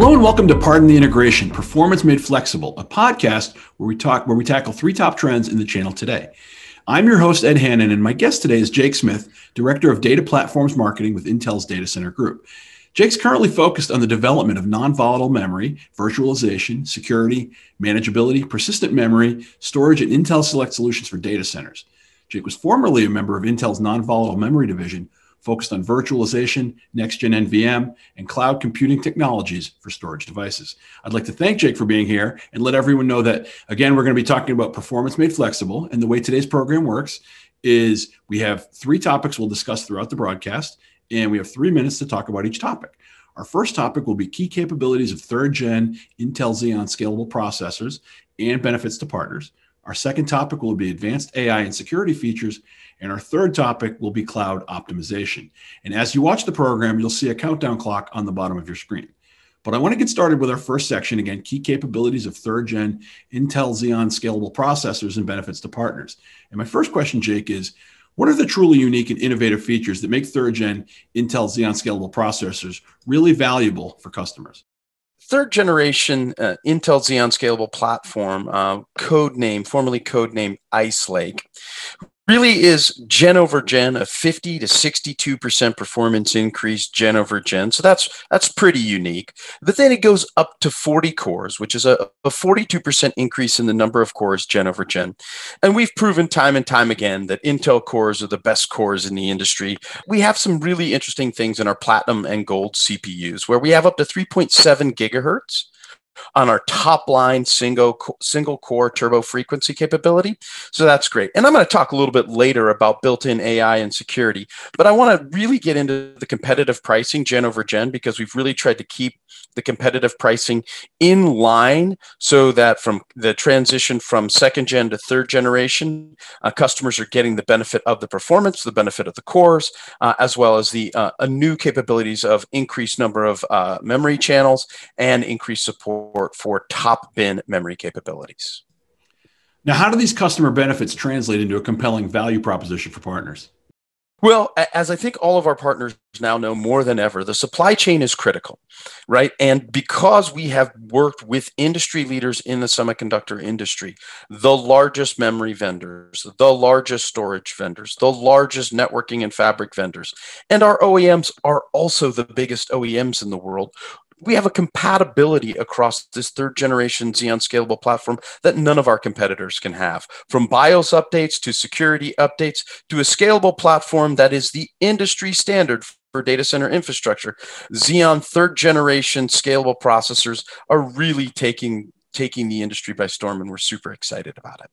Hello and welcome to Pardon the Integration, Performance Made Flexible, a podcast where we talk where we tackle three top trends in the channel today. I'm your host Ed Hannon and my guest today is Jake Smith, Director of Data Platforms Marketing with Intel's Data Center Group. Jake's currently focused on the development of non-volatile memory, virtualization, security, manageability, persistent memory, storage, and Intel Select solutions for data centers. Jake was formerly a member of Intel's non-volatile memory division, focused on virtualization, next-gen NVM, and cloud computing technologies for storage devices. I'd like to thank Jake for being here and let everyone know that, again, we're going to be talking about performance made flexible. And the way today's program works is we have three topics we'll discuss throughout the broadcast, and we have three minutes to talk about each topic. Our first topic will be key capabilities of third gen Intel Xeon scalable processors and benefits to partners. Our second topic will be advanced AI and security features. And our third topic will be cloud optimization. And as you watch the program, you'll see a countdown clock on the bottom of your screen. But I want to get started with our first section again key capabilities of third gen Intel Xeon scalable processors and benefits to partners. And my first question, Jake, is what are the truly unique and innovative features that make third gen Intel Xeon scalable processors really valuable for customers? Third generation uh, Intel Xeon scalable platform, uh, code name, formerly code name Ice Lake, really is gen over gen a 50 to 62% performance increase gen over gen. So that's that's pretty unique. But then it goes up to 40 cores which is a, a 42% increase in the number of cores gen over gen. And we've proven time and time again that intel cores are the best cores in the industry. We have some really interesting things in our platinum and gold cpus where we have up to 3.7 gigahertz on our top line single single core turbo frequency capability. So that's great. And I'm going to talk a little bit later about built-in AI and security, but I want to really get into the competitive pricing gen over gen because we've really tried to keep the competitive pricing in line so that from the transition from second gen to third generation, uh, customers are getting the benefit of the performance, the benefit of the cores, uh, as well as the uh, new capabilities of increased number of uh, memory channels and increased support for top bin memory capabilities. Now, how do these customer benefits translate into a compelling value proposition for partners? Well, as I think all of our partners now know more than ever, the supply chain is critical, right? And because we have worked with industry leaders in the semiconductor industry, the largest memory vendors, the largest storage vendors, the largest networking and fabric vendors, and our OEMs are also the biggest OEMs in the world we have a compatibility across this third generation Xeon scalable platform that none of our competitors can have. From BIOS updates to security updates to a scalable platform that is the industry standard for data center infrastructure. Xeon third generation scalable processors are really taking taking the industry by storm and we're super excited about it.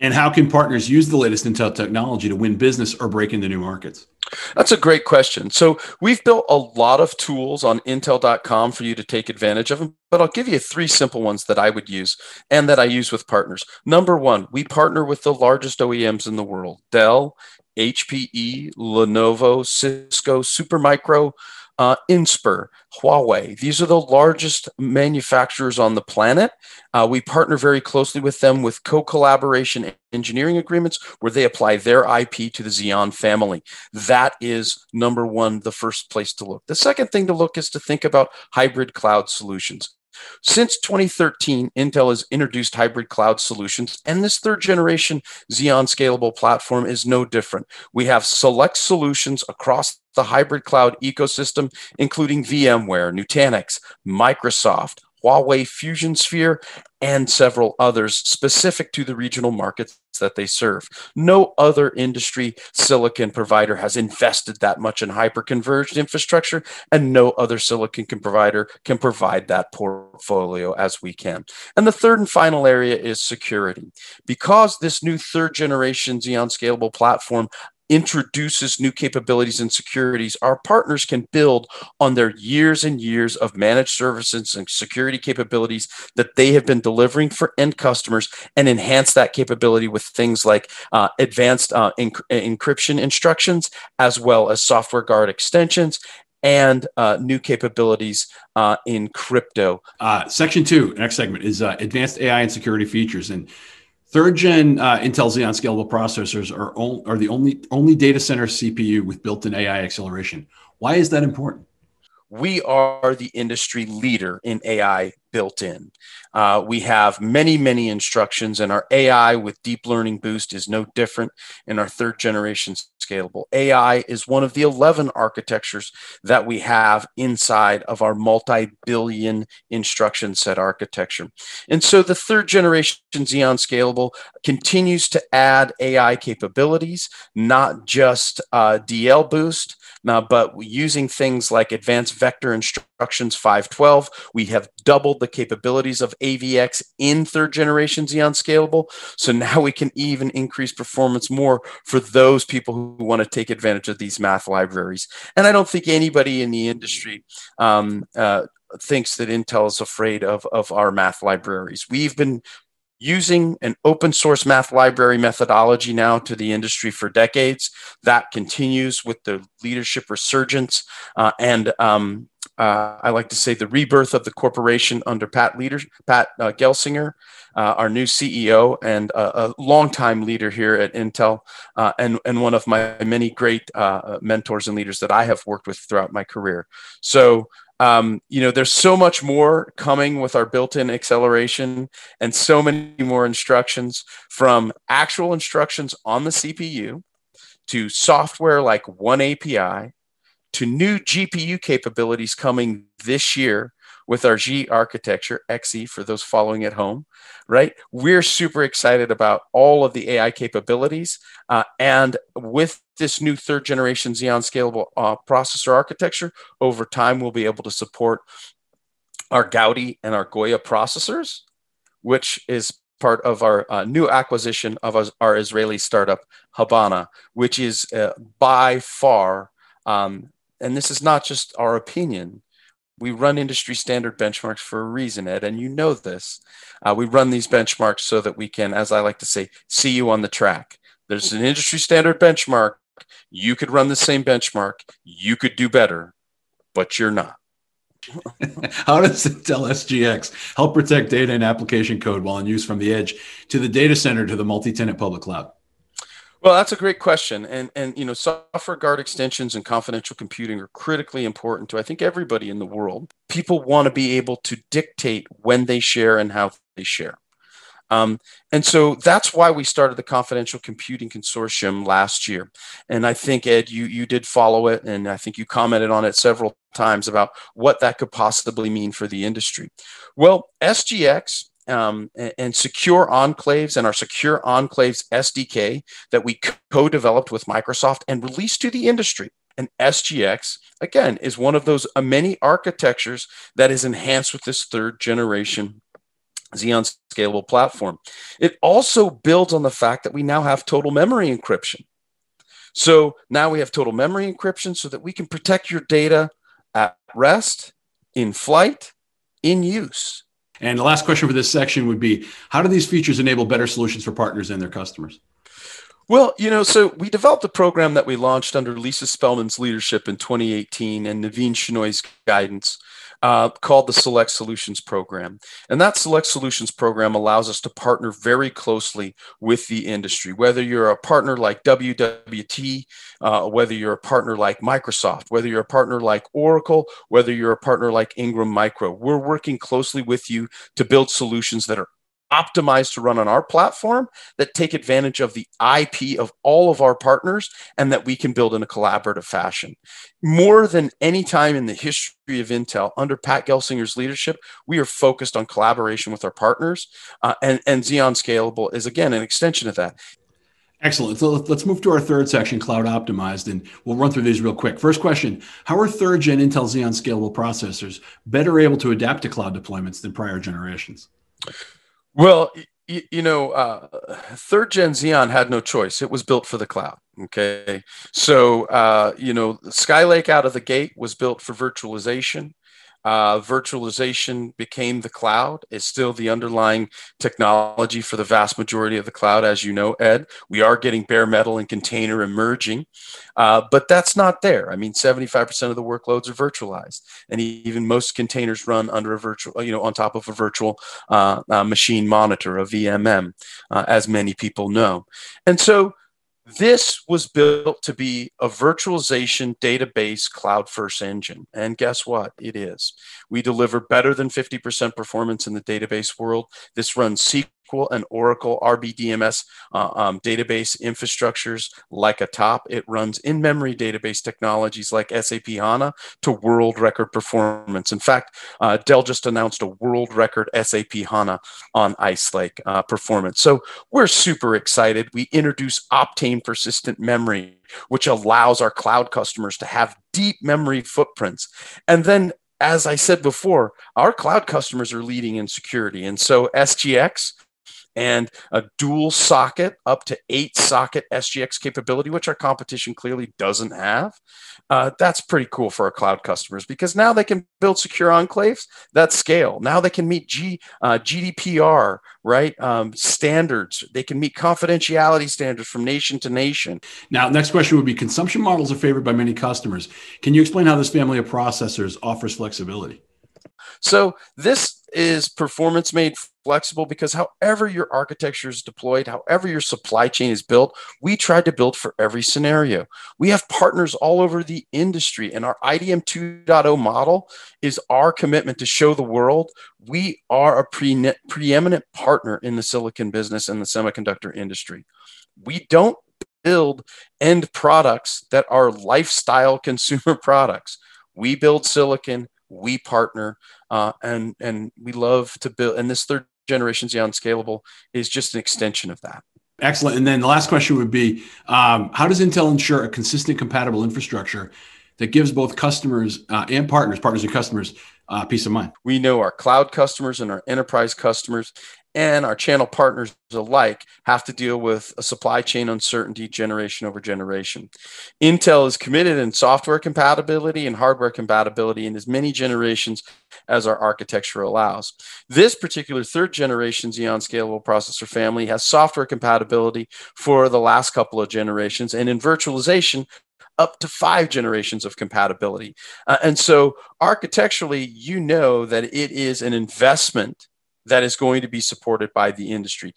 And how can partners use the latest Intel technology to win business or break into new markets? That's a great question. So, we've built a lot of tools on intel.com for you to take advantage of them, but I'll give you three simple ones that I would use and that I use with partners. Number one, we partner with the largest OEMs in the world Dell, HPE, Lenovo, Cisco, Supermicro, uh, Inspur, Huawei. These are the largest manufacturers on the planet. Uh, we partner very closely with them with co collaboration engineering agreements where they apply their IP to the Xeon family. That is number one, the first place to look. The second thing to look is to think about hybrid cloud solutions. Since 2013, Intel has introduced hybrid cloud solutions, and this third generation Xeon scalable platform is no different. We have select solutions across the hybrid cloud ecosystem, including VMware, Nutanix, Microsoft, Huawei Fusion Sphere, and several others specific to the regional markets that they serve. No other industry silicon provider has invested that much in hyper-converged infrastructure, and no other silicon provider can provide that portfolio as we can. And the third and final area is security. Because this new third generation Xeon scalable platform introduces new capabilities and securities, our partners can build on their years and years of managed services and security capabilities that they have been delivering for end customers and enhance that capability with things like uh, advanced uh, enc- encryption instructions, as well as software guard extensions and uh, new capabilities uh, in crypto. Uh, section two, next segment is uh, advanced AI and security features. And Third gen uh, Intel Xeon scalable processors are, are the only, only data center CPU with built in AI acceleration. Why is that important? we are the industry leader in AI built in. Uh, we have many, many instructions, and our AI with Deep Learning Boost is no different in our third generation scalable. AI is one of the 11 architectures that we have inside of our multi billion instruction set architecture. And so the third generation Xeon Scalable continues to add AI capabilities, not just uh, DL Boost. Now, but using things like advanced vector instructions 512, we have doubled the capabilities of AVX in third generation Xeon Scalable. So now we can even increase performance more for those people who want to take advantage of these math libraries. And I don't think anybody in the industry um, uh, thinks that Intel is afraid of, of our math libraries. We've been using an open source math library methodology now to the industry for decades. That continues with the leadership resurgence uh, and um, uh, I like to say the rebirth of the corporation under Pat leader Pat uh, Gelsinger, uh, our new CEO and a, longtime leader here at Intel, uh, and and one of my many great uh, mentors and leaders that I have worked with throughout my career. So um, you know, there's so much more coming with our built-in acceleration and so many more instructions from actual instructions on the CPU to software like One API to new GPU capabilities coming this year with our G architecture, XE for those following at home, right? We're super excited about all of the AI capabilities. Uh, and with this new third generation Xeon scalable uh, processor architecture, over time, we'll be able to support our Gaudi and our Goya processors, which is part of our uh, new acquisition of our, our, Israeli startup, Habana, which is uh, by far, um, and this is not just our opinion, we run industry standard benchmarks for a reason, Ed, and you know this. Uh, we run these benchmarks so that we can, as I like to say, see you on the track. There's an industry standard benchmark. You could run the same benchmark. You could do better, but you're not. How does Intel SGX help protect data and application code while in use from the edge to the data center to the multi-tenant public cloud? Well, that's a great question, and and you know, software guard extensions and confidential computing are critically important to I think everybody in the world. People want to be able to dictate when they share and how they share. Um, and so that's why we started the Confidential Computing Consortium last year. And I think, Ed, you, you did follow it, and I think you commented on it several times about what that could possibly mean for the industry. Well, SGX um, and, and, secure enclaves and our secure enclaves SDK that we co developed with Microsoft and released to the industry. And SGX, again, is one of those uh, many architectures that is enhanced with this third generation Xeon scalable platform. It also builds on the fact that we now have total memory encryption. So now we have total memory encryption so that we can protect your data at rest, in flight, in use. And the last question for this section would be How do these features enable better solutions for partners and their customers? Well, you know, so we developed a program that we launched under Lisa Spelman's leadership in 2018 and Navin Shenoy's guidance uh, called the Select Solutions Program. And that Select Solutions Program allows us to partner very closely with the industry, whether you're a partner like WWT, uh, whether you're a partner like Microsoft, whether you're a partner like Oracle, whether you're a partner like Ingram Micro. We're working closely with you to build solutions that are optimized to run on our platform that take advantage of the IP of all of our partners and that we can build in a collaborative fashion. More than any time in the history of Intel, under Pat Gelsinger's leadership, we are focused on collaboration with our partners, uh, and, and Xeon Scalable is again an extension of that. Excellent. So let's move to our third section, cloud optimized, and we'll run through these real quick. First question How are third gen Intel Xeon scalable processors better able to adapt to cloud deployments than prior generations? Well, you, you know, uh, third gen Xeon had no choice. It was built for the cloud. Okay. So, uh, you know, Skylake out of the gate was built for virtualization. Uh, virtualization became the cloud. It's still the underlying technology for the vast majority of the cloud, as you know, Ed. We are getting bare metal and container emerging, uh, but that's not there. I mean, 75% of the workloads are virtualized, and even most containers run under a virtual, you know, on top of a virtual uh, uh machine monitor, a VMM, uh, as many people know. And so This was built to be a virtualization database cloud first engine. And guess what? It is. We deliver better than 50% performance in the database world. This runs SQL and Oracle RBDMS uh, um, database infrastructures like a top. It runs in memory database technologies like SAP HANA to world record performance. In fact, uh, Dell just announced a world record SAP HANA on Ice Lake uh, performance. So we're super excited. We introduce Optane persistent memory, which allows our cloud customers to have deep memory footprints. And then as I said before, our cloud customers are leading in security. And so SGX and a dual socket up to eight socket SGX capability, which our competition clearly doesn't have. Uh, that's pretty cool for our cloud customers because now they can build secure enclaves that scale. Now they can meet G, uh, GDPR, right? Um, standards. They can meet confidentiality standards from nation to nation. Now, next question would be consumption models are favored by many customers. Can you explain how this family of processors offers flexibility? So this is performance made flexible because however your architecture is deployed, however your supply chain is built, we tried to build for every scenario. We have partners all over the industry, and our IDM 2.0 model is our commitment to show the world we are a pre- preeminent partner in the silicon business and the semiconductor industry. We don't build end products that are lifestyle consumer products. We build silicon, we partner, uh, and and we love to build. And this third generation Xeon Scalable is just an extension of that. Excellent. And then the last question would be, um, how does Intel ensure a consistent, compatible infrastructure that gives both customers uh, and partners, partners and customers, uh, peace of mind? We know our cloud customers and our enterprise customers and our channel partners alike have to deal with a supply chain uncertainty generation over generation. Intel is committed in software compatibility and hardware compatibility in as many generations as our architecture allows. This particular third generation Xeon scalable processor family has software compatibility for the last couple of generations, and in virtualization, up to five generations of compatibility. Uh, and so, architecturally, you know that it is an investment that is going to be supported by the industry.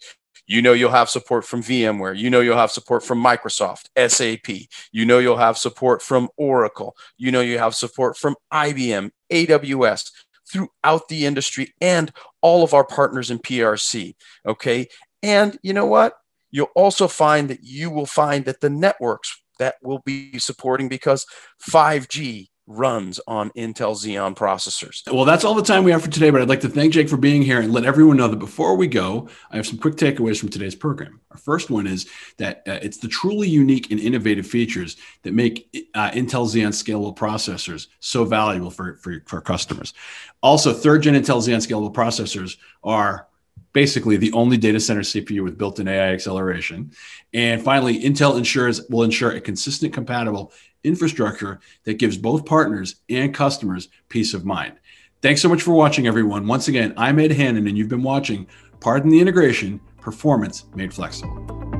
You know you'll have support from VMware. You know you'll have support from Microsoft, SAP. You know you'll have support from Oracle. You know you have support from IBM, AWS throughout the industry and all of our partners in PRC. Okay. And you know what? You'll also find that you will find that the networks that will be supporting because 5G runs on Intel Xeon processors. Well, that's all the time we have for today, but I'd like to thank Jake for being here and let everyone know that before we go, I have some quick takeaways from today's program. Our first one is that uh, it's the truly unique and innovative features that make uh, Intel Xeon scalable processors so valuable for, for, for customers. Also, third gen Intel Xeon scalable processors are basically the only data center CPU with built-in AI acceleration. And finally, Intel ensures will ensure a consistent, compatible infrastructure that gives both partners and customers peace of mind. Thanks so much for watching, everyone. Once again, I'm Ed Hannon, and you've been watching Pardon the Integration Performance Made Flexible.